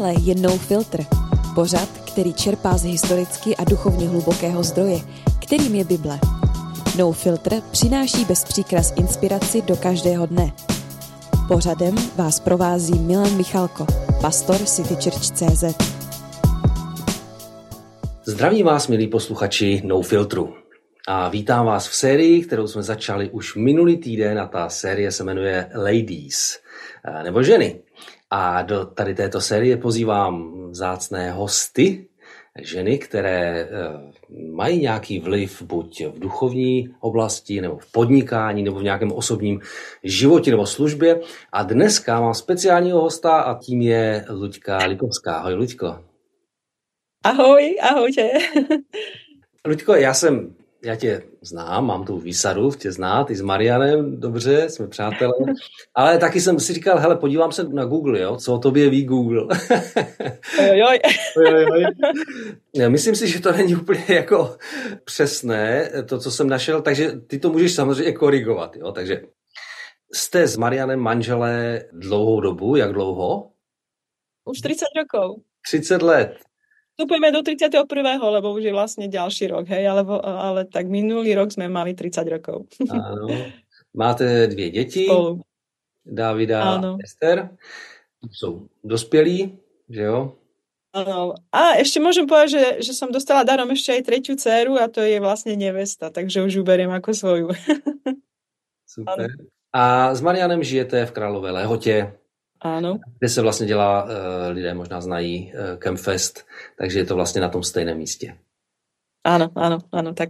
Tohle je No Filter. Pořad, který čerpá z historicky a duchovně hlubokého zdroje, kterým je Bible. No Filter přináší bez příkras inspiraci do každého dne. Pořadem vás provází Milan Michalko, pastor City. Zdravím vás, milí posluchači No Filtru. A vítám vás v sérii, kterou jsme začali už minulý týden a ta série se jmenuje Ladies, eh, nebo ženy. A do tady této série pozývám vzácné hosty, ženy, které eh, mají nějaký vliv buď v duchovní oblasti, nebo v podnikání, nebo v nějakém osobním životě nebo službě. A dneska mám speciálního hosta a tím je Luďka Lipovská. Ahoj, Luďko. Ahoj, ahojte. Luďko, já jsem já tě znám, mám tu výsadu, tě zná, ty s Marianem, dobře, jsme přátelé, ale taky jsem si říkal, hele, podívám se na Google, jo, co o tobě ví Google. Ojoj. Ojoj. Myslím si, že to není úplně jako přesné, to, co jsem našel, takže ty to můžeš samozřejmě korigovat, jo, takže jste s Marianem manželé dlouhou dobu, jak dlouho? Už 30 rokov. 30 let. Vstupujeme do 31. lebo už je vlastne ďalší rok, hej, ale, ale tak minulý rok sme mali 30 rokov. Áno. Máte dvě děti, Spolu. Davida a Ester. Jsou dospělí, že jo? Áno. A ešte môžem povedať, že, že som dostala darom ešte aj tretiu dceru a to je vlastne nevesta, takže už ju beriem ako svoju. Super. A s Marianem žijete v Králové Lehotě, Áno. kde se vlastně dělá, eh, lidé možná znají, eh, Campfest, takže je to vlastně na tom stejném místě. Áno, áno, áno, tak.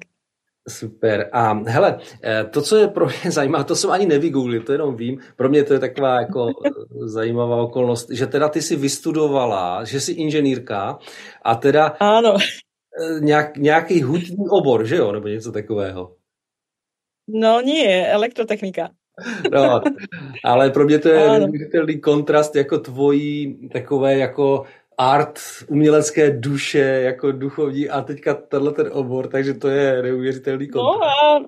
Super. A hele, eh, to, co je pro mě zajímavé, to jsem ani nevygooglil, to jenom vím. Pro mě to je taková jako zajímavá okolnost, že teda ty si vystudovala, že jsi inženýrka a teda eh, nějak, nějaký hudní obor, že jo, nebo něco takového. No nie, elektrotechnika. No, ale pro mě to je neuvěřitelný kontrast jako tvojí takové jako art umělecké duše, jako duchovní a teďka tenhle ten obor, takže to je neuvěřitelný No kontrast. a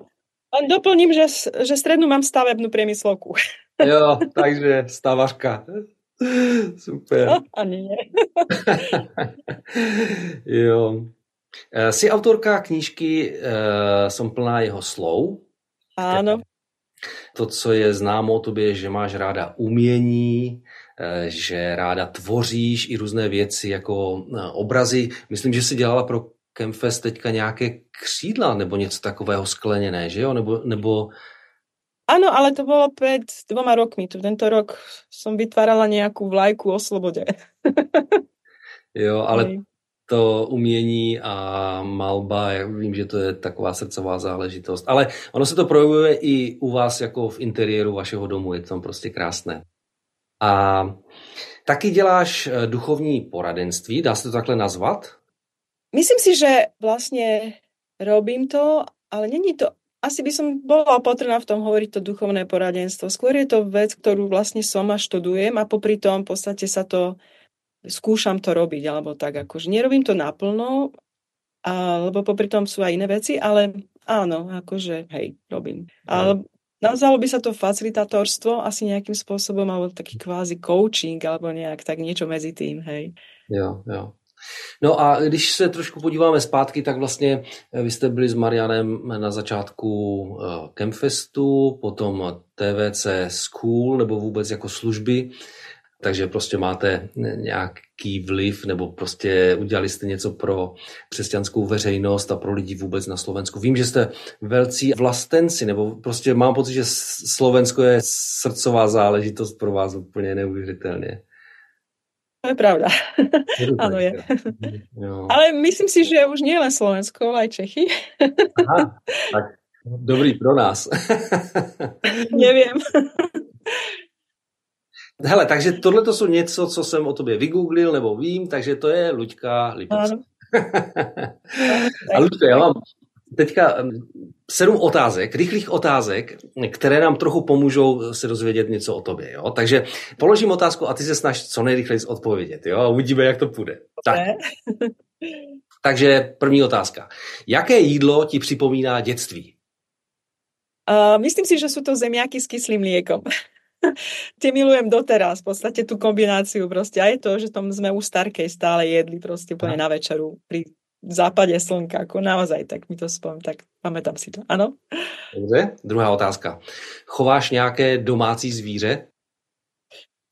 len doplním, že, že strednú mám stavebnú priemyslovku. Jo, takže stavařka. Super. No, ani nie. jo. Eh, Jsi autorka knížky uh, Som plná jeho slov. Áno, To, co je známo o tobě, že máš ráda umění, eh, že ráda tvoříš i různé věci jako eh, obrazy. Myslím, že si dělala pro Campfest teďka nějaké křídla nebo něco takového skleněné, že jo? Nebo, nebo Áno, ale to bolo pred dvoma rokmi. Tu Tento rok som vytvárala nejakú vlajku o slobode. jo, ale. To umění a malba, já vím, že to je taková srdcová záležitost. Ale ono se to projevuje i u vás jako v interiéru vašeho domu, je to tam prostě krásné. A taky děláš eh, duchovní poradenství, dá se to takhle nazvat? Myslím si, že vlastne robím to, ale není to asi by som bola potrebná v tom hovoriť to duchovné poradenstvo. Skôr je to vec, ktorú vlastne som a študujem a popri tom v podstate sa to skúšam to robiť, alebo tak akože nerobím to naplno, a, lebo popri tom sú aj iné veci, ale áno, akože hej, robím. Ale nazvalo by sa to facilitátorstvo asi nejakým spôsobom, alebo taký kvázi coaching, alebo nejak tak niečo medzi tým, hej. Jo, jo. No a když se trošku podíváme zpátky, tak vlastně eh, vy jste byli s Marianem na začátku eh, Campfestu, potom TVC School nebo vůbec jako služby, takže prostě máte nějaký vliv nebo prostě udělali jste něco pro křesťanskou veřejnost a pro lidi vůbec na Slovensku. Vím, že jste velcí vlastenci, nebo prostě mám pocit, že Slovensko je srdcová záležitost pro vás úplně neuvěřitelně. To je pravda. Áno, je. Jo. Ale myslím si, že už nie len Slovensko, ale aj Čechy. Aha, tak dobrý pro nás. Neviem. Hele, takže tohle to jsou něco, co jsem o tobě vygooglil nebo vím, takže to je Luďka Lipovská. A Luďka, já mám teďka sedm otázek, rychlých otázek, které nám trochu pomůžou se dozvědět něco o tobě. Jo? Takže položím otázku a ty se snaž co nejrychleji odpovědět. Jo? A uvidíme, jak to půjde. Tak, takže první otázka. Jaké jídlo ti připomíná dětství? Uh, myslím si, že sú to zemiaky s kyslým mliekom. tie milujem doteraz, v podstate tú kombináciu proste. Aj to, že tom sme u Starkej stále jedli proste úplne na večeru pri západe slnka, ako naozaj, tak mi to spomínam, tak pamätám si to, ano? Dobře, druhá otázka. Chováš nějaké domácí zvíře?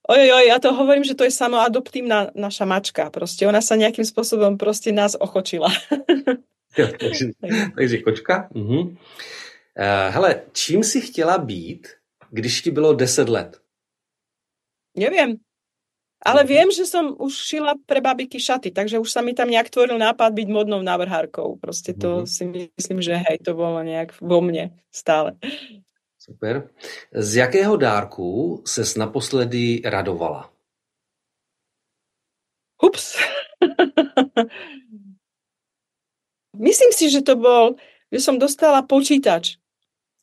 Oj, oj, ja to hovorím, že to je samoadoptívna naša mačka. Proste ona sa nejakým spôsobom proste nás ochočila. takže, takže kočka. Uh-huh. Uh, hele, čím si chtěla být, když ti bylo 10 let? Neviem. Ale viem, že som už šila pre babiky šaty, takže už sa mi tam nejak tvoril nápad byť modnou návrhárkou. Proste to mm-hmm. si myslím, že hej, to bolo nejak vo mne stále. Super. Z jakého dárku ses naposledy radovala? Ups. myslím si, že to bol, že som dostala počítač,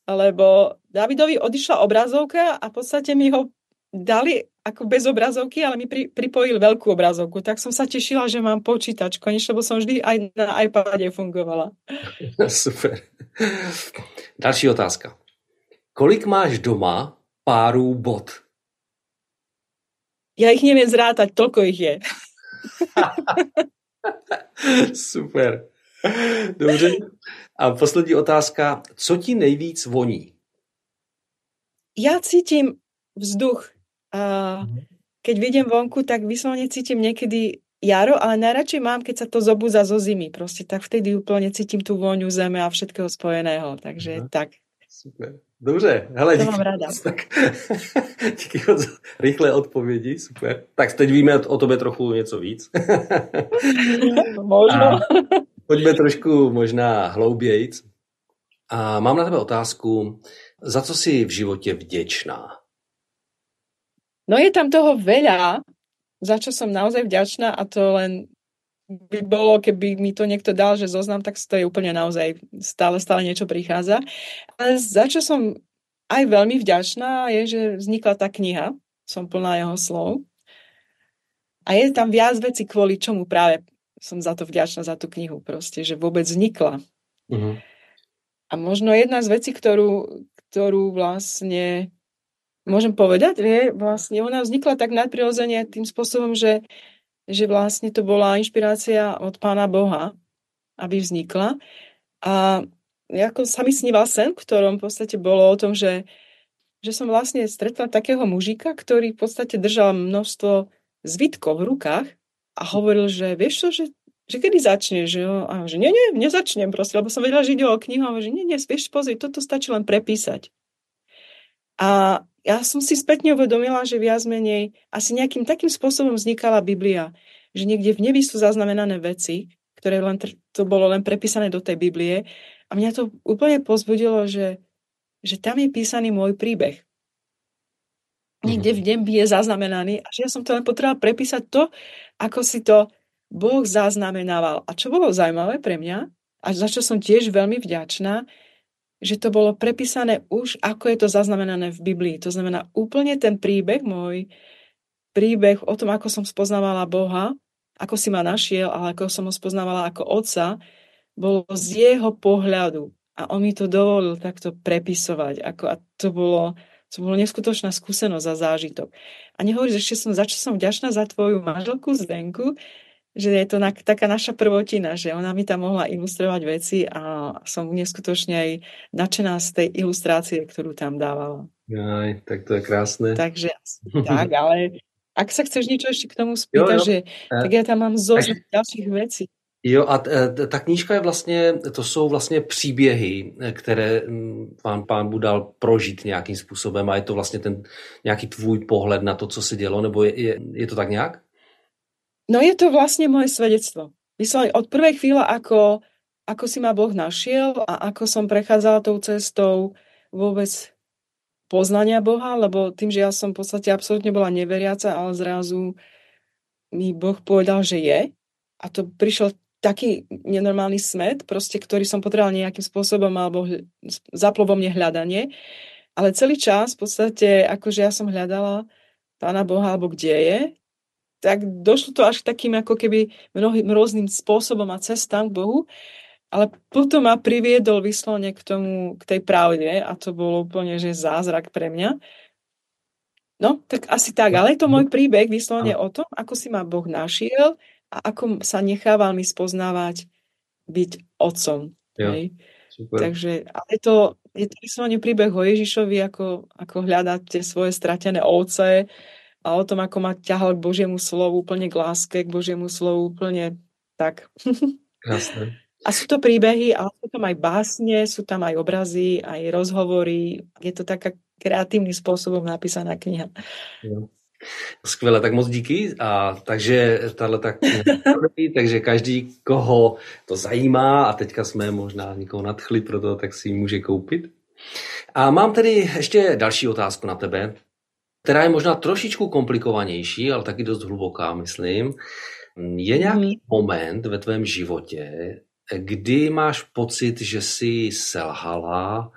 lebo Davidovi odišla obrazovka a v podstate mi ho dali ako bez obrazovky, ale mi pri, pripojili veľkú obrazovku. Tak som sa tešila, že mám počítač. Konečne, lebo som vždy aj na iPade fungovala. Super. Další otázka. Kolik máš doma párů bot? Ja ich neviem zrátať, toľko ich je. Super. Dobře. A poslední otázka. Co ti nejvíc voní? Ja cítim vzduch a mhm. keď vidím vonku, tak vyslovene cítim niekedy jaro, ale najradšej mám, keď sa to zobúza zo zimy. Proste tak vtedy úplne cítim tú vôňu zeme a všetkého spojeného. Takže Aha. tak. Super. Dobře, hele, to díky, mám rada. Tak, díky moc rychlé odpovědi, super. Tak teď víme o tobě trochu něco víc. Možno. A pojďme trošku možná hloubějc. A mám na tebe otázku, za co jsi v životě vděčná? No je tam toho veľa, za čo som naozaj vďačná a to len by bolo, keby mi to niekto dal, že zoznam, tak to je úplne naozaj stále, stále niečo prichádza. Ale za čo som aj veľmi vďačná je, že vznikla tá kniha, som plná jeho slov. A je tam viac vecí, kvôli čomu práve som za to vďačná, za tú knihu proste, že vôbec vznikla. Uh-huh. A možno jedna z vecí, ktorú, ktorú vlastne môžem povedať, je vlastne ona vznikla tak nadprirodzene tým spôsobom, že, že vlastne to bola inšpirácia od Pána Boha, aby vznikla. A ako sa mi sníval sen, v ktorom v podstate bolo o tom, že, že som vlastne stretla takého mužika, ktorý v podstate držal množstvo zvitkov v rukách a hovoril, že vieš čo, že, že kedy začneš? Že, a že nie, nie, nezačnem proste, lebo som vedela, že ide o knihu a že nie, nie, vieš, pozri, toto stačí len prepísať. A ja som si spätne uvedomila, že viac menej asi nejakým takým spôsobom vznikala Biblia, že niekde v nebi sú zaznamenané veci, ktoré len, to bolo len prepísané do tej Biblie a mňa to úplne pozbudilo, že, že tam je písaný môj príbeh. Niekde v mhm. nebi je zaznamenaný a že ja som to len potrebovala prepísať to, ako si to Boh zaznamenával. A čo bolo zaujímavé pre mňa, a za čo som tiež veľmi vďačná, že to bolo prepísané už, ako je to zaznamenané v Biblii. To znamená úplne ten príbeh, môj príbeh o tom, ako som spoznávala Boha, ako si ma našiel, ale ako som ho spoznávala ako otca, bolo z jeho pohľadu. A on mi to dovolil takto prepisovať. Ako, a to bolo, to bolo neskutočná skúsenosť a zážitok. A nehovoríš, ešte som, za čo som vďačná za tvoju manželku Zdenku, že je to na, taká naša prvotina, že ona mi tam mohla ilustrovať veci a som neskutočne aj nadšená z tej ilustrácie, ktorú tam dávala. Aj, tak to je krásne. Takže tak, ale ak sa chceš niečo ešte k tomu spýtať, jo, jo. že tak ja tam mám zoznam ďalších vecí. Jo, a ta knížka je vlastně, to jsou vlastně příběhy, které pán, pán Budal prožít nějakým způsobem a je to vlastně ten nějaký tvůj pohled na to, co se dělo, nebo je, je, je to tak nějak? No je to vlastne moje svedectvo. Myslím, od prvej chvíle, ako, ako si ma Boh našiel a ako som prechádzala tou cestou vôbec poznania Boha, lebo tým, že ja som v podstate absolútne bola neveriaca, ale zrazu mi Boh povedal, že je. A to prišiel taký nenormálny smet, proste, ktorý som potreboval nejakým spôsobom, alebo zaplo vo mne hľadanie. Ale celý čas v podstate, akože ja som hľadala Pána Boha, alebo kde je, tak došlo to až k takým ako keby mnohým rôznym spôsobom a cestám k Bohu, ale potom ma priviedol vyslovene k tomu, k tej pravde a to bolo úplne, že zázrak pre mňa. No, tak asi tak, ale je to môj príbeh vyslovene o tom, ako si ma Boh našiel a ako sa nechával mi spoznávať byť otcom. Hej. Super. Takže ale to, je to vyslovene príbeh o Ježišovi, ako, ako hľadať tie svoje stratené ovce a o tom, ako ma ťahal k Božiemu slovu, úplne k láske, k Božiemu slovu, úplne tak. Jasne. A sú to príbehy, ale sú tam aj básne, sú tam aj obrazy, aj rozhovory. Je to taká kreatívnym spôsobom napísaná kniha. Jo. Skvěle, tak moc díky. A takže tahle tak, takže každý, koho to zajímá a teďka jsme možná někoho nadchli pro to, tak si ji může koupit. A mám tedy ještě další otázku na tebe, která je možná trošičku komplikovanější, ale taky dost hluboká, myslím. Je nějaký mm. moment ve tvém životě, kdy máš pocit, že jsi selhala,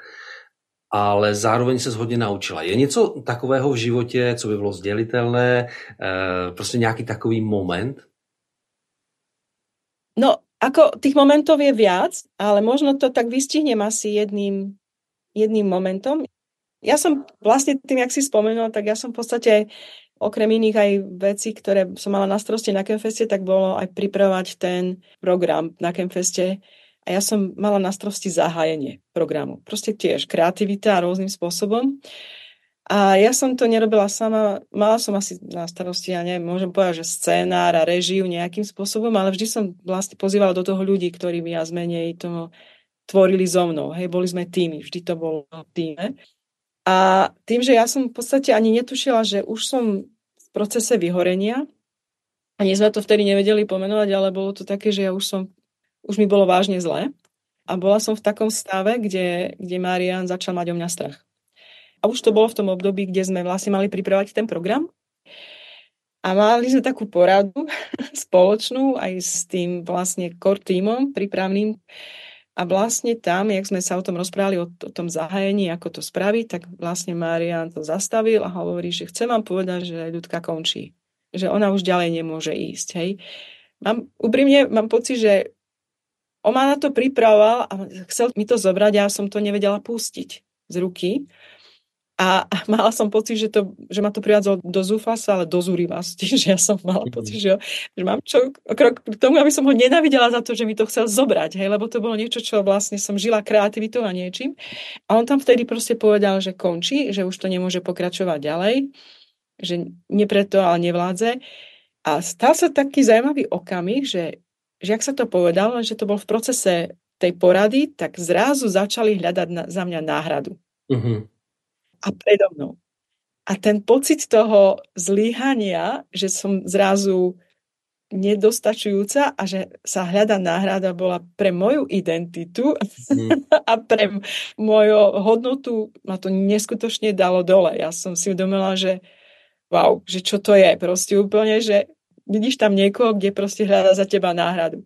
ale zároveň se hodně naučila. Je něco takového v životě, co by bylo sdělitelné, eh, prostě nějaký takový moment? No, ako tých momentov je viac, ale možno to tak vystihnem asi jedným, jedným momentom. Ja som vlastne tým, jak si spomenul, tak ja som v podstate okrem iných aj vecí, ktoré som mala na starosti na Kemfeste, tak bolo aj pripravovať ten program na Kemfeste. A ja som mala na starosti zahájenie programu. Proste tiež kreativita a rôznym spôsobom. A ja som to nerobila sama, mala som asi na starosti, ja neviem, môžem povedať, že scénár a režiu nejakým spôsobom, ale vždy som vlastne pozývala do toho ľudí, ktorí mi ja zmenej to tvorili so mnou. Hej, boli sme týmy, vždy to bolo týme. A tým, že ja som v podstate ani netušila, že už som v procese vyhorenia, ani sme to vtedy nevedeli pomenovať, ale bolo to také, že ja už som, už mi bolo vážne zle. A bola som v takom stave, kde, kde Marian začal mať o mňa strach. A už to bolo v tom období, kde sme vlastne mali pripravať ten program. A mali sme takú poradu spoločnú aj s tým vlastne core týmom prípravným, a vlastne tam, jak sme sa o tom rozprávali, o, o tom zahájení, ako to spraviť, tak vlastne Marian to zastavil a hovorí, že chcem vám povedať, že ľudka končí. Že ona už ďalej nemôže ísť. Hej. Mám, úprimne mám pocit, že on ma na to pripravoval a chcel mi to zobrať ja som to nevedela pustiť z ruky. A, mala som pocit, že, to, že ma to privádzalo do zúfasa, ale do zúrivosti, že ja som mala mhm. pocit, že, že mám čo, krok k tomu, aby som ho nenavidela za to, že mi to chcel zobrať, hej, lebo to bolo niečo, čo vlastne som žila kreativitou a niečím. A on tam vtedy proste povedal, že končí, že už to nemôže pokračovať ďalej, že nie preto, ale nevládze. A stal sa taký zaujímavý okamih, že, že ak sa to povedal, že to bol v procese tej porady, tak zrazu začali hľadať na, za mňa náhradu. Uh-huh a predo mnou. A ten pocit toho zlíhania, že som zrazu nedostačujúca a že sa hľada náhrada bola pre moju identitu mm. a pre moju hodnotu ma to neskutočne dalo dole. Ja som si uvedomila, že wow, že čo to je. Proste úplne, že vidíš tam niekoho, kde proste hľada za teba náhradu.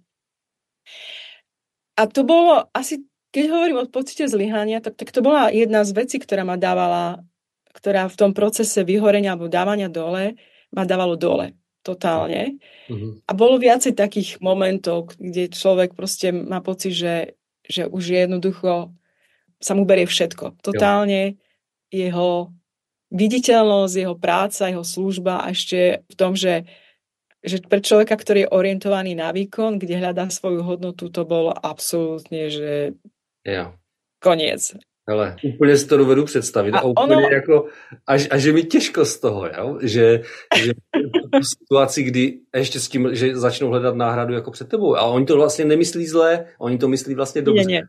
A to bolo asi keď hovorím o pocite zlyhania, tak, tak to bola jedna z vecí, ktorá ma dávala, ktorá v tom procese vyhorenia alebo dávania dole, ma dávalo dole totálne. Uh-huh. A bolo viacej takých momentov, kde človek proste má pocit, že, že už jednoducho sa mu berie všetko. Totálne jeho viditeľnosť, jeho práca, jeho služba a ešte v tom, že, že pre človeka, ktorý je orientovaný na výkon, kde hľadá svoju hodnotu, to bolo absolútne, že Jo. Koniec. Ale úplně si to dovedu představit. A, a úplně ono... jako, až, až je mi těžko z toho, jo? že, že v situaci, kdy ještě s tím, že začnou hledat náhradu jako před tebou. A oni to vlastně nemyslí zle, oni to myslí vlastně dobře. Nie, nie.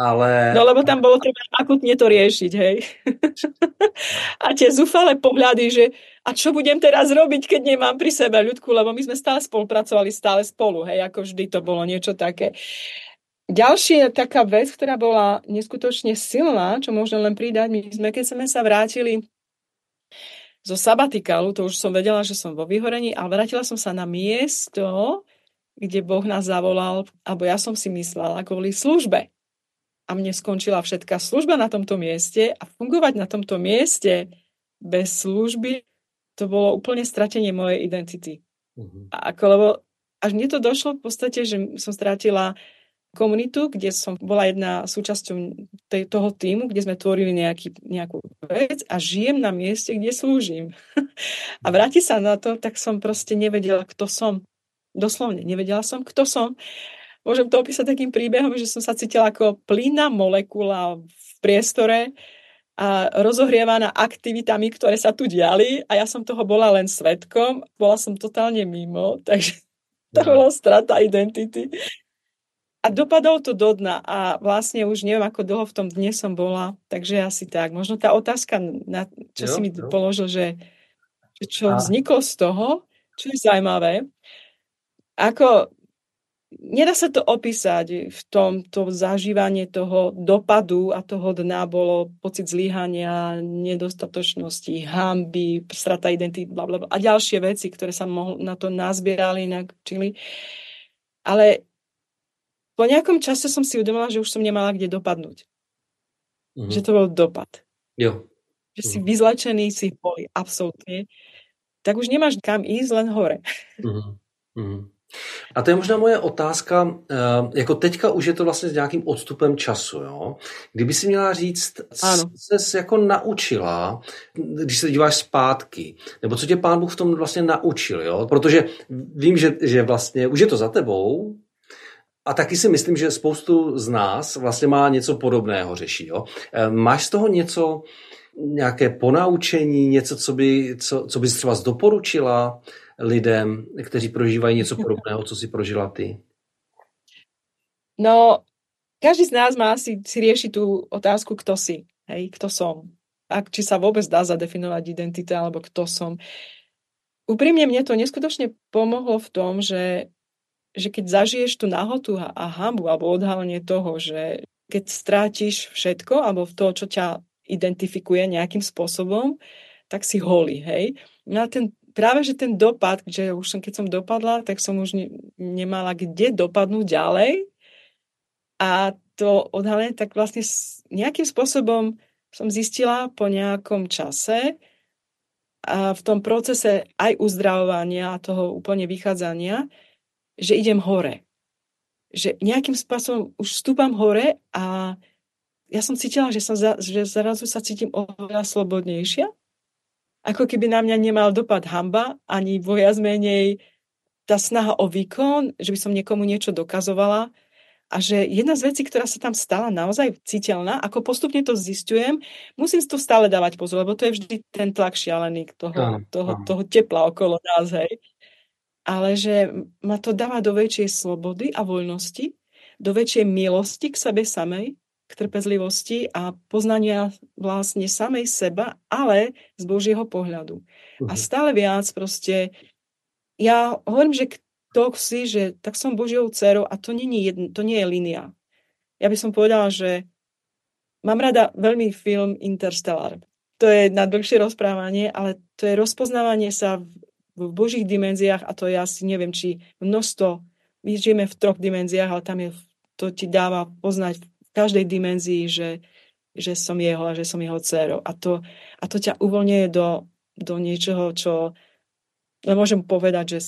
Ale... No lebo tam bolo treba akutne to riešiť, hej. a tie zúfale pohľady, že a čo budem teraz robiť, keď nemám pri sebe ľudku, lebo my sme stále spolupracovali, stále spolu, hej, ako vždy to bolo niečo také. Ďalšia taká vec, ktorá bola neskutočne silná, čo môžem len pridať, my sme, keď sme sa vrátili zo sabatikalu, to už som vedela, že som vo vyhorení, ale vrátila som sa na miesto, kde Boh nás zavolal, alebo ja som si myslela kvôli službe. A mne skončila všetká služba na tomto mieste a fungovať na tomto mieste bez služby, to bolo úplne stratenie mojej identity. Uh-huh. A ako, lebo až mne to došlo v podstate, že som stratila komunitu, kde som bola jedna súčasťou tej, toho týmu, kde sme tvorili nejaký, nejakú vec a žijem na mieste, kde slúžim. a vráti sa na to, tak som proste nevedela, kto som. Doslovne, nevedela som, kto som. Môžem to opísať takým príbehom, že som sa cítila ako plynná molekula v priestore a rozohrievaná aktivitami, ktoré sa tu diali a ja som toho bola len svetkom. Bola som totálne mimo, takže to bola strata identity. A dopadalo to do dna a vlastne už neviem, ako dlho v tom dne som bola, takže asi tak. Možno tá otázka, na, čo jo, si mi jo. položil, že, čo a... vzniklo z toho, čo je zaujímavé, ako nedá sa to opísať v tomto zažívanie toho dopadu a toho dna bolo pocit zlyhania, nedostatočnosti, hamby, strata identity, bla, bla, bla, a ďalšie veci, ktoré sa mohol, na to nazbierali, čili. Ale po nejakom čase som si uvedomila, že už som nemala kde dopadnúť. Mm-hmm. Že to bol dopad. Jo. Že mm-hmm. si vyzlečený, si boli, absolútne. Tak už nemáš kam ísť, len hore. Mm-hmm. A to je možná moje otázka, eh, jako teďka už je to vlastně s nějakým odstupem času, jo? Kdyby si měla říct, co se jako naučila, když se díváš zpátky, nebo co tě pán Bůh v tom vlastně naučil, jo? Protože vím, že, že vlastně už je to za tebou, a taky si myslím, že spoustu z nás vlastně má něco podobného řeší. Jo? Eh, máš z toho něco, nějaké ponaučení, něco, co, by, co, co bys třeba doporučila? lidem, kteří prožívají něco podobného, co si prožila ty? No, každý z nás má si, si riešiť tú otázku, kto si, hej, kto som. A či sa vôbec dá zadefinovať identita, alebo kto som. Úprimne mne to neskutočne pomohlo v tom, že, že keď zažiješ tú nahotu a, hambu, alebo odhalenie toho, že keď strátiš všetko, alebo to, čo ťa identifikuje nejakým spôsobom, tak si holý, hej. No a ten práve, že ten dopad, že už som, keď som dopadla, tak som už ne, nemala kde dopadnúť ďalej. A to odhalenie, tak vlastne nejakým spôsobom som zistila po nejakom čase a v tom procese aj uzdravovania a toho úplne vychádzania, že idem hore. Že nejakým spôsobom už vstúpam hore a ja som cítila, že, som za, že zrazu sa cítim oveľa slobodnejšia ako keby na mňa nemal dopad hamba, ani viac menej tá snaha o výkon, že by som niekomu niečo dokazovala. A že jedna z vecí, ktorá sa tam stala naozaj citeľná, ako postupne to zistujem, musím si to stále dávať pozor, lebo to je vždy ten tlak šialený toho, áno, toho, áno. toho tepla okolo nás, hej. Ale že ma to dáva do väčšej slobody a voľnosti, do väčšej milosti k sebe samej, k trpezlivosti a poznania vlastne samej seba, ale z Božieho pohľadu. A mhm. stále viac proste, ja hovorím, že kto si, že tak som Božiou dcerou a to nie, je, to nie je linia. Ja by som povedala, že mám rada veľmi film Interstellar. To je na dlhšie rozprávanie, ale to je rozpoznávanie sa v, v Božích dimenziách a to je asi, neviem, či množstvo, my žijeme v troch dimenziách, ale tam je, to ti dáva poznať každej dimenzii, že, že som jeho a že som jeho dcerou. A to, a to ťa uvoľňuje do, do niečoho, čo no môžem povedať, že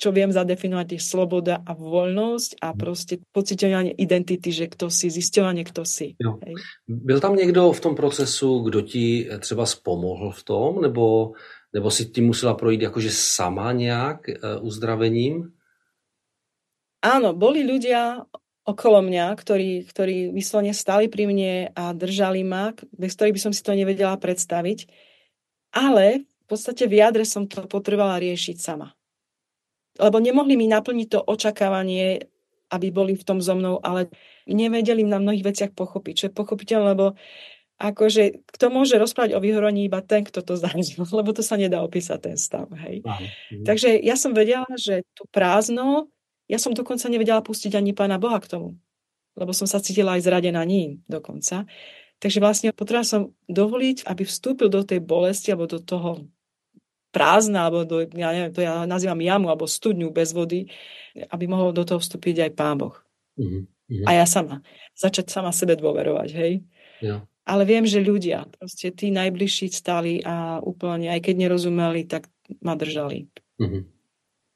čo viem zadefinovať je sloboda a voľnosť a proste pocitovanie identity, že kto si, zisťovanie, kto si. Jo. Hej. Byl tam někdo v tom procesu, kdo ti třeba spomohl v tom, nebo, nebo si ti musela projít jakože sama nějak uh, uzdravením? Áno, boli ľudia okolo mňa, ktorí, ktorí vyslovene stali pri mne a držali ma, bez ktorých by som si to nevedela predstaviť. Ale v podstate v jadre som to potrebovala riešiť sama. Lebo nemohli mi naplniť to očakávanie, aby boli v tom so mnou, ale nevedeli na mnohých veciach pochopiť. Čo je pochopiteľné, lebo akože kto môže rozprávať o vyhorení iba ten, kto to zažil, lebo to sa nedá opísať ten stav. Hej. Aha. Takže ja som vedela, že tu prázdno ja som dokonca nevedela pustiť ani Pána Boha k tomu, lebo som sa cítila aj zradená ním dokonca. Takže vlastne potrebovala som dovoliť, aby vstúpil do tej bolesti alebo do toho prázdna, alebo do, ja neviem, to ja nazývam jamu, alebo studňu bez vody, aby mohol do toho vstúpiť aj Pán Boh. Mm-hmm. A ja sama. Začať sama sebe dôverovať, hej? Ja. Ale viem, že ľudia, proste tí najbližší stáli a úplne, aj keď nerozumeli, tak ma držali. Mm-hmm.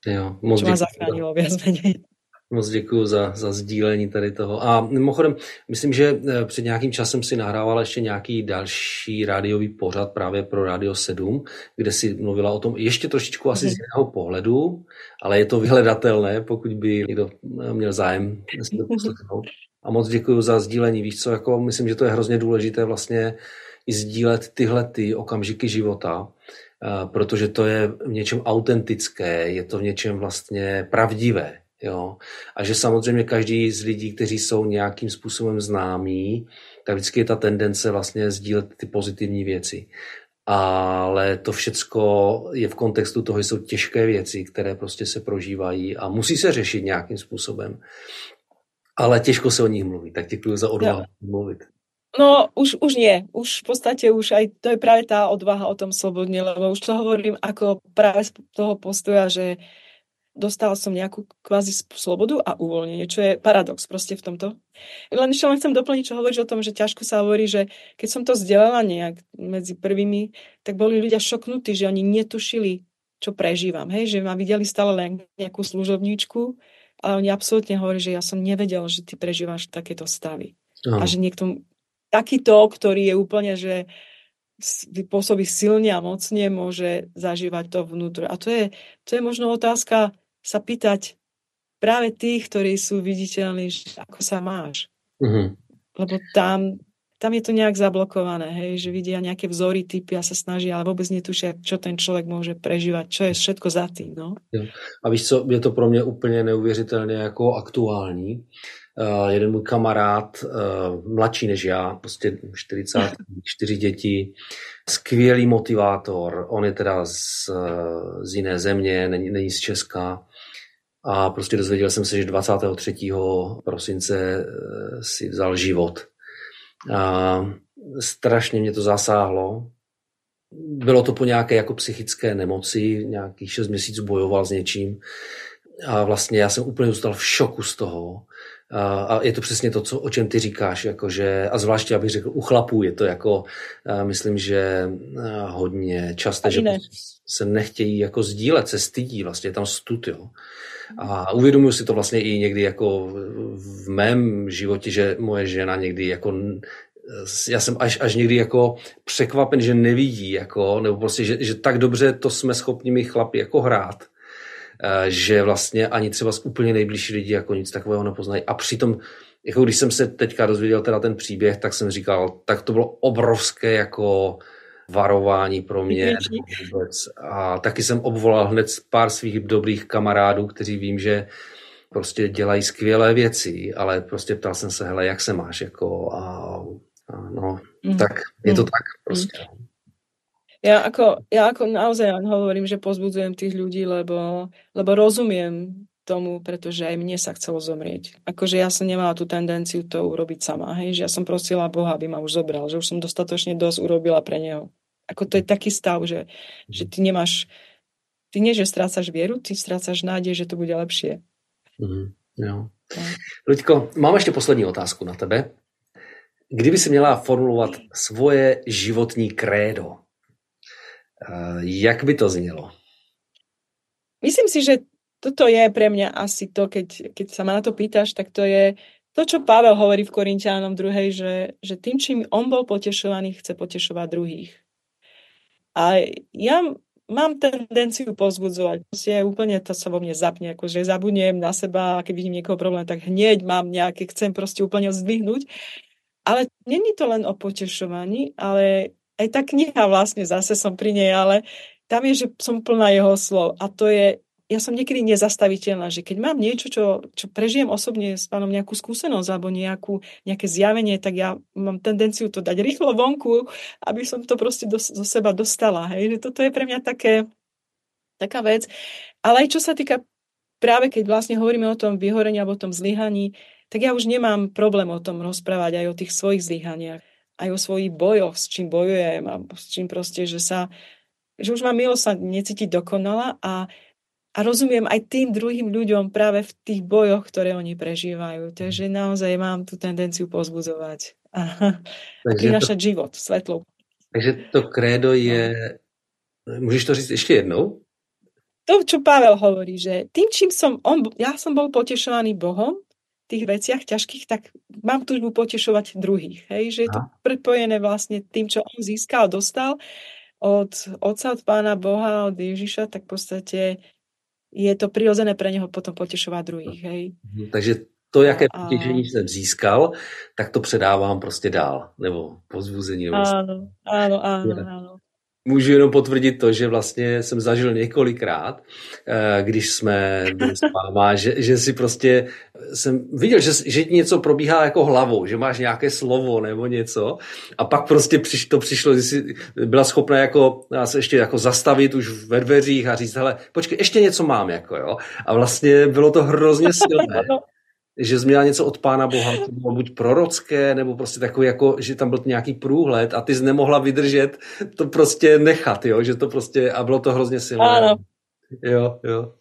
Jo, moc Čo ma zachránilo viac menej. Moc děkuji za, za sdílení tady toho. A mimochodem, myslím, že eh, před nějakým časem si nahrával ještě nějaký další rádiový pořad právě pro Radio 7, kde si mluvila o tom ještě trošičku asi z mhm. jiného pohledu, ale je to vyhledatelné, pokud by někdo měl zájem si to poslechnout. A moc děkuji za sdílení. Víš co, jako myslím, že to je hrozně důležité vlastně i sdílet tyhle ty okamžiky života, eh, protože to je v něčem autentické, je to v něčem vlastně pravdivé. Jo? A že samozřejmě každý z lidí, kteří jsou nějakým způsobem známí, tak vždycky je ta tendence vlastně sdílet ty pozitivní věci. Ale to všecko je v kontextu toho, že jsou těžké věci, které prostě se prožívají a musí se řešit nějakým způsobem. Ale těžko se o nich mluví, tak děkuji za odvahu no. mluvit. No, už, už nie. Už v podstate už aj to je práve tá odvaha o tom slobodne, lebo už to hovorím ako práve z toho postoja, že dostala som nejakú kvázi slobodu a uvoľnenie, čo je paradox proste v tomto. Len ešte len chcem doplniť, čo hovoríš o tom, že ťažko sa hovorí, že keď som to vzdelala nejak medzi prvými, tak boli ľudia šoknutí, že oni netušili, čo prežívam. Hej? Že ma videli stále len nejakú služobníčku, ale oni absolútne hovorí, že ja som nevedel, že ty prežívaš takéto stavy. Aha. A že niekto takýto, ktorý je úplne, že pôsobí silne a mocne, môže zažívať to vnútro. A to je, to je možno otázka sa pýtať práve tých, ktorí sú viditeľní, že ako sa máš. Mm-hmm. Lebo tam, tam je to nejak zablokované, hej, že vidia nejaké vzory, typy a sa snažia, ale vôbec netušia, čo ten človek môže prežívať, čo je všetko za tým. No? A víš co, je to pro mě úplně neuvěřitelně jako aktuální, Uh, jeden můj kamarád, uh, mladší než já, prostě 44 děti, skvělý motivátor, on je teda z, z jiné země, není, není z Česka a prostě dozvěděl jsem se, že 23. prosince uh, si vzal život. A strašně mě to zasáhlo. Bylo to po nějaké jako psychické nemoci, nějakých 6 měsíců bojoval s něčím a vlastně já jsem úplně zůstal v šoku z toho, a je to přesně to, co, o čem ty říkáš, jakože, a zvláště, abych řekl, u chlapů je to jako, myslím, že hodně časté, že ne. se nechtějí jako sdílet, se stydí, vlastně je tam stud, jo. A uvědomuji si to vlastně i někdy jako v mém životě, že moje žena někdy jako já jsem až, až někdy jako překvapen, že nevidí, jako, nebo prostě, že, že tak dobře to jsme schopni my chlapi jako hrát, že vlastně ani třeba z úplně nejbližší lidi jako nic takového nepoznají. A přitom, jako když jsem se teďka dozvěděl teda ten příběh, tak jsem říkal, tak to bylo obrovské jako varování pro mě. Vůbec. A taky jsem obvolal hned pár svých dobrých kamarádů, kteří vím, že prostě dělají skvělé věci, ale prostě ptal jsem se, hele, jak se máš, jako a, a no, mm. tak je to mm. tak prostě. Mm. Ja ako, ja ako naozaj hovorím, že pozbudzujem tých ľudí, lebo, lebo rozumiem tomu, pretože aj mne sa chcelo zomrieť. Akože ja som nemala tú tendenciu to urobiť sama, hej, že ja som prosila Boha, aby ma už zobral, že už som dostatočne dosť urobila pre neho. Ako to je taký stav, že, že ty nemáš, ty nie, že strácaš vieru, ty strácaš nádej, že to bude lepšie. Mm, jo. No. Luďko, mám ještě poslední otázku na tebe. Kdyby si měla formulovat svoje životní krédo, Jak by to znělo? Myslím si, že toto je pre mňa asi to, keď, keď sa ma na to pýtaš, tak to je to, čo Pavel hovorí v Korintiánom druhej, že, že tým, čím on bol potešovaný, chce potešovať druhých. A ja mám tendenciu pozbudzovať. Proste úplne to sa vo mne zapne, akože zabudnem na seba a keď vidím niekoho problém, tak hneď mám nejaké, chcem proste úplne zdvihnúť. Ale není to len o potešovaní, ale aj tá kniha vlastne, zase som pri nej, ale tam je, že som plná jeho slov a to je, ja som niekedy nezastaviteľná, že keď mám niečo, čo, čo prežijem osobne s pánom nejakú skúsenosť alebo nejakú, nejaké zjavenie, tak ja mám tendenciu to dať rýchlo vonku, aby som to proste do, do seba dostala. Hej? Že toto je pre mňa také, taká vec. Ale aj čo sa týka práve keď vlastne hovoríme o tom vyhorení alebo o tom zlyhaní, tak ja už nemám problém o tom rozprávať aj o tých svojich zlyhaniach aj o svojich bojoch, s čím bojujem a s čím proste, že sa, že už mám milo sa necítiť dokonala a, a rozumiem aj tým druhým ľuďom práve v tých bojoch, ktoré oni prežívajú. Takže naozaj mám tú tendenciu pozbudzovať a, a to, život, svetlo. Takže to krédo je, no. můžeš to říct ještě jednou? to, čo Pavel hovorí, že tým, čím som, on, ja som bol potešovaný Bohom, tých veciach ťažkých, tak mám túžbu potešovať druhých. Hej? Že je to prepojené vlastne tým, čo on získal, dostal od Otca, od Pána Boha, od Ježiša, tak v podstate je to prirodzené pre neho potom potešovať druhých. Hej? Mhm, takže to, jaké potěšení jsem získal, tak to předávám prostě dál, nebo pozbuzení. Áno, áno, áno, áno. Můžu jenom potvrdit to, že vlastně jsem zažil několikrát, eh, když jsme byli s máma, že, že si prostě jsem viděl, že, že něco probíhá jako hlavou, že máš nějaké slovo nebo něco a pak prostě přiš, to přišlo, že jsi byla schopna jako se ještě jako zastavit už ve dveřích a říct, hele, počkej, ještě něco mám, jako jo. A vlastně bylo to hrozně silné. Že jsi měla něco od Pána Boha, to bylo buď prorocké, nebo prostě takový, jako, že tam byl nějaký průhled a ty jsi nemohla vydržet to prostě nechat, jo? že to prostě, a bylo to hrozně silné. Áno. Jo, jo.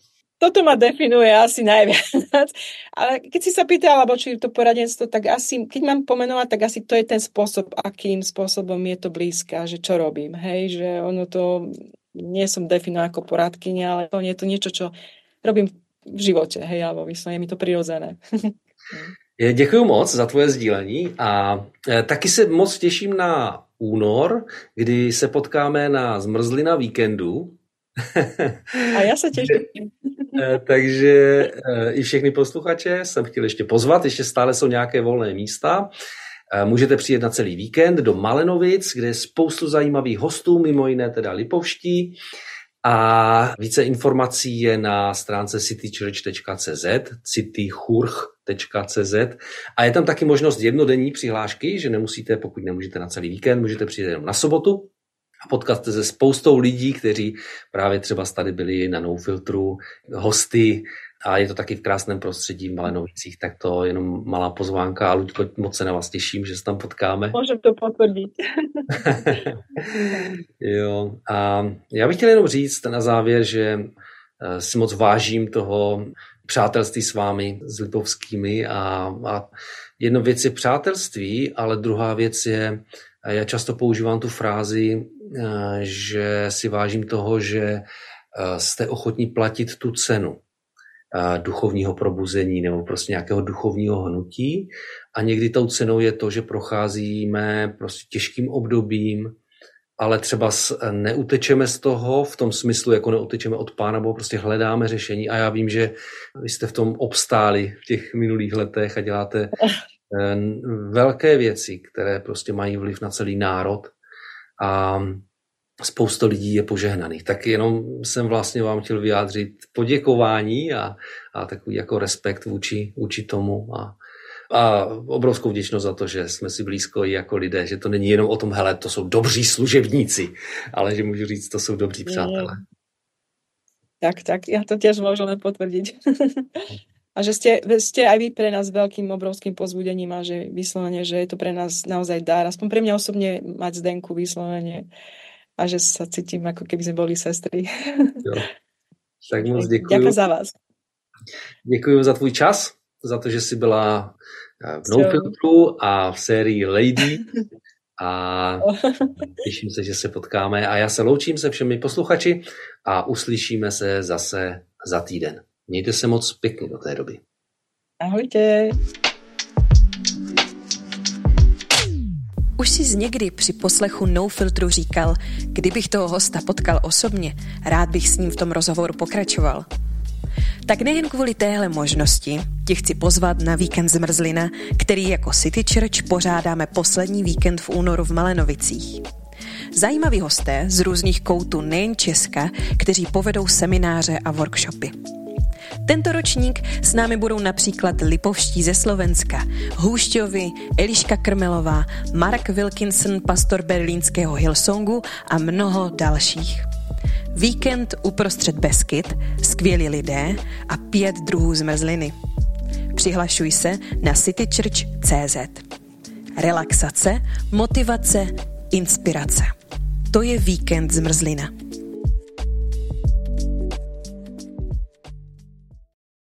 Toto ma definuje asi najviac. Ale keď si sa pýtala, alebo či to poradenstvo, tak asi, keď mám pomenovať, tak asi to je ten spôsob, akým spôsobom je to blízka, že čo robím. Hej, že ono to, nie som definovaná ako poradkynia, ale to je to niečo, čo robím v životě, hej, alebo vyslovene je mi to přirozené. Děkuji moc za tvoje sdílení a e, taky se moc těším na únor, kdy se potkáme na zmrzlina víkendu. A já se těším. E, takže e, i všechny posluchače jsem chtěl ještě pozvat, ještě stále jsou nějaké volné místa. Můžete přijet na celý víkend do Malenovic, kde je spoustu zajímavých hostů, mimo jiné teda Lipovští. A více informací je na stránce citychurch.cz, citychurch.cz a je tam taky možnost jednodenní přihlášky, že nemusíte, pokud nemůžete na celý víkend, můžete přijít jenom na sobotu. A potkat se spoustou lidí, kteří právě třeba tady byli na No Filtru, hosty a je to taky v krásném prostředí v Malenovicích, tak to jenom malá pozvánka a Luďko, moc se na vás těším, že se tam potkáme. Můžem to potvrdit. jo, a já bych chtěl jenom říct na závěr, že eh, si moc vážím toho přátelství s vámi, s Lipovskými a, a jedna věc je přátelství, ale druhá věc je, já často používám tu frázi, eh, že si vážím toho, že eh, jste ochotní platit tu cenu duchovního probuzení nebo prostě nějakého duchovního hnutí. A někdy tou cenou je to, že procházíme prostě těžkým obdobím, ale třeba neutečeme z toho v tom smyslu, jako neutečeme od pána, bo prostě hledáme řešení a já vím, že vy jste v tom obstáli v těch minulých letech a děláte eh, velké věci, které prostě mají vliv na celý národ a spousta lidí je požehnaných. Tak jenom jsem vlastně vám chtěl vyjádřit poděkování a, a takový jako respekt vůči, vůči tomu a, a obrovskou vděčnost za to, že jsme si blízko i jako lidé, že to není jenom o tom, hele, to jsou dobří služebníci, ale že můžu říct, to jsou dobří přátelé. Tak, tak, já to těž můžu len potvrdiť. a že ste, ste aj vy pre nás veľkým, obrovským pozbudením a že vyslovene, že je to pre nás naozaj dár. Aspoň pre mňa osobne mať Zdenku vyslovene a že sa cítim, ako keby sme boli sestry. Jo. Tak moc děkuji. Děkuji za vás. Děkuji za tvůj čas, za to, že jsi byla eh, v No Filtru a v sérii Lady a těším se, že se potkáme a já se loučím se všemi posluchači a uslyšíme se zase za týden. Mějte se moc pěkně do té doby. Ahojte. Už jsi někdy při poslechu No Filtru říkal, kdybych toho hosta potkal osobně, rád bych s ním v tom rozhovoru pokračoval. Tak nejen kvůli téhle možnosti tě chci pozvat na víkend Zmrzlina, který jako City Church pořádáme poslední víkend v únoru v Malenovicích. Zajímaví hosté z různých koutů nejen Česka, kteří povedou semináře a workshopy. Tento ročník s námi budou například Lipovští ze Slovenska, Hůšťovi, Eliška Krmelová, Mark Wilkinson, pastor berlínského Hillsongu a mnoho dalších. Víkend uprostřed Beskyt, skvělí lidé a pět druhů zmrzliny. Přihlašuj se na citychurch.cz. Relaxace, motivace, inspirace. To je víkend zmrzlina.